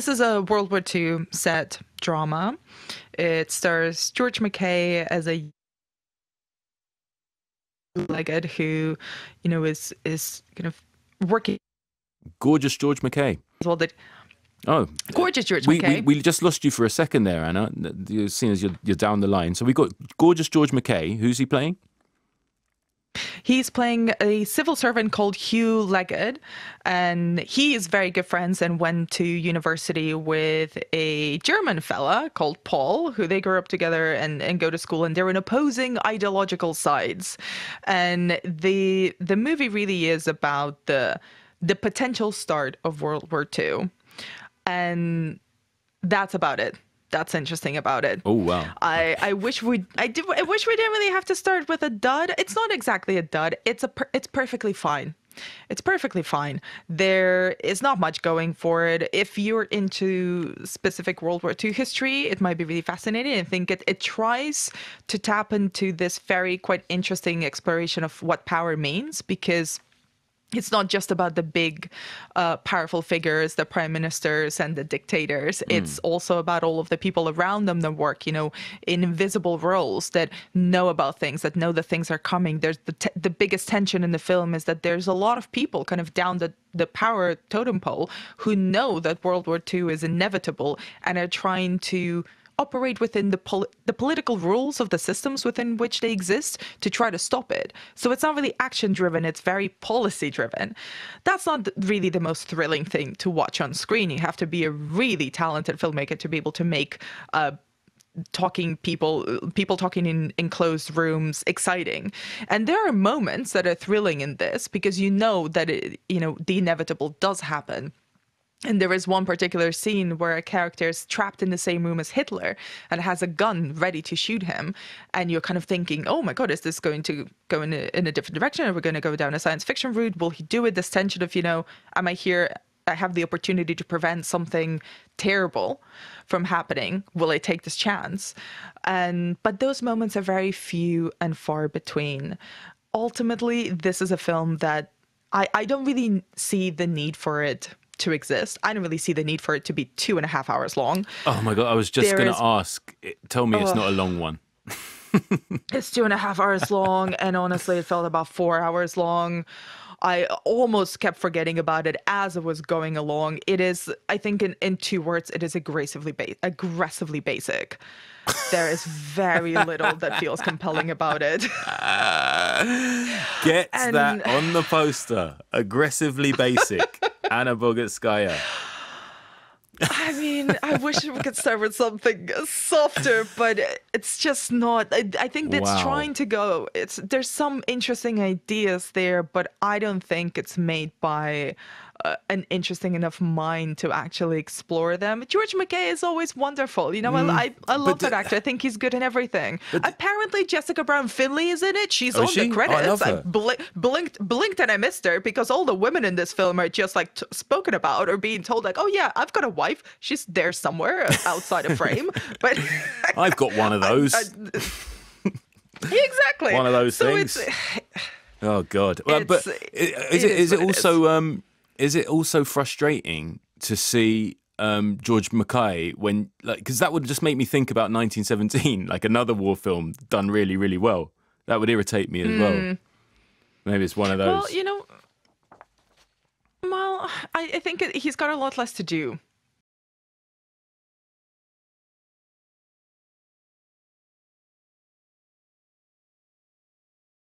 this is a World War II set drama. It stars George MacKay as a Legat who, you know, is is kind of working Gorgeous George MacKay. well. That Oh, gorgeous George we, MacKay. we, we just lost you for a second there, Anna. Seeing as you're, you're down the line. So we got gorgeous George MacKay. Who's he playing? He's playing a civil servant called Hugh Legat, and he is very good friends and went to university with a German fella called Paul, who they grew up together and, and go to school, and they're in opposing ideological sides. And the the movie really is about the the potential start of World War II, and that's about it. That's interesting about it. Oh wow. I, I wish we I did I wish we didn't really have to start with a dud. It's not exactly a dud. It's a per, it's perfectly fine. It's perfectly fine. There is not much going for it. If you're into specific World War II history, it might be really fascinating. I think it, it tries to tap into this very quite interesting exploration of what power means because it's not just about the big, uh, powerful figures, the prime ministers and the dictators. It's also about all of the people around them that work, you know, in invisible roles that know about things, that know that things are coming. There's the t- the biggest tension in the film is that there's a lot of people kind of down the the power totem pole who know that World War II is inevitable and are trying to operate within the pol- the political rules of the systems within which they exist to try to stop it. So it's not really action driven, it's very policy driven. That's not really the most thrilling thing to watch on screen. You have to be a really talented filmmaker to be able to make uh, talking people people talking in enclosed rooms exciting and there are moments that are thrilling in this because you know that it, you know the inevitable does happen and there is one particular scene where a character is trapped in the same room as Hitler and has a gun ready to shoot him. And you're kind of thinking, oh my God, is this going to go in a, in a different direction? Are we going to go down a science fiction route? Will he do it? This tension of, you know, am I here? I have the opportunity to prevent something terrible from happening. Will I take this chance? And but those moments are very few and far between. Ultimately, this is a film that I, I don't really see the need for it to exist. I don't really see the need for it to be two and a half hours long. Oh my god. I was just going is- to ask. Tell me it's not a long one. It's two and a half hours long, and honestly, it felt about four hours long. I almost kept forgetting about it as it was going along. It is, I think, in, in two words, it is aggressively ba- aggressively basic. There is very little that feels compelling about it. Get And- that on the poster. Aggressively basic. Anna Bogutskaya. I mean, I wish we could start with something softer, but it's just not. I, I think it's Wow. trying to go. It's there's some interesting ideas there, but I don't think it's made by uh, an interesting enough mind to actually explore them. George MacKay is always wonderful. You know, I, I, I love the- that actor. I think he's good in everything. Apparently, Jessica Brown Findlay is in it. She's Oh, on she? the Oh, I credits. her. bli- blinked blinked and I missed her because all the women in this film are just like t- spoken about or being told like, oh yeah, I've got a wife. She's there somewhere outside a frame. But I've got one of those. exactly One of those so things. Oh God! Well, but i- is it is is it what it also um is it also frustrating to see um George MacKay when like because that would just make me think about 1917, like another war film done really really well. That would irritate me as well. Maybe it's one of those. Hmm. well, you know. Well, I, I think it, he's got a lot less to do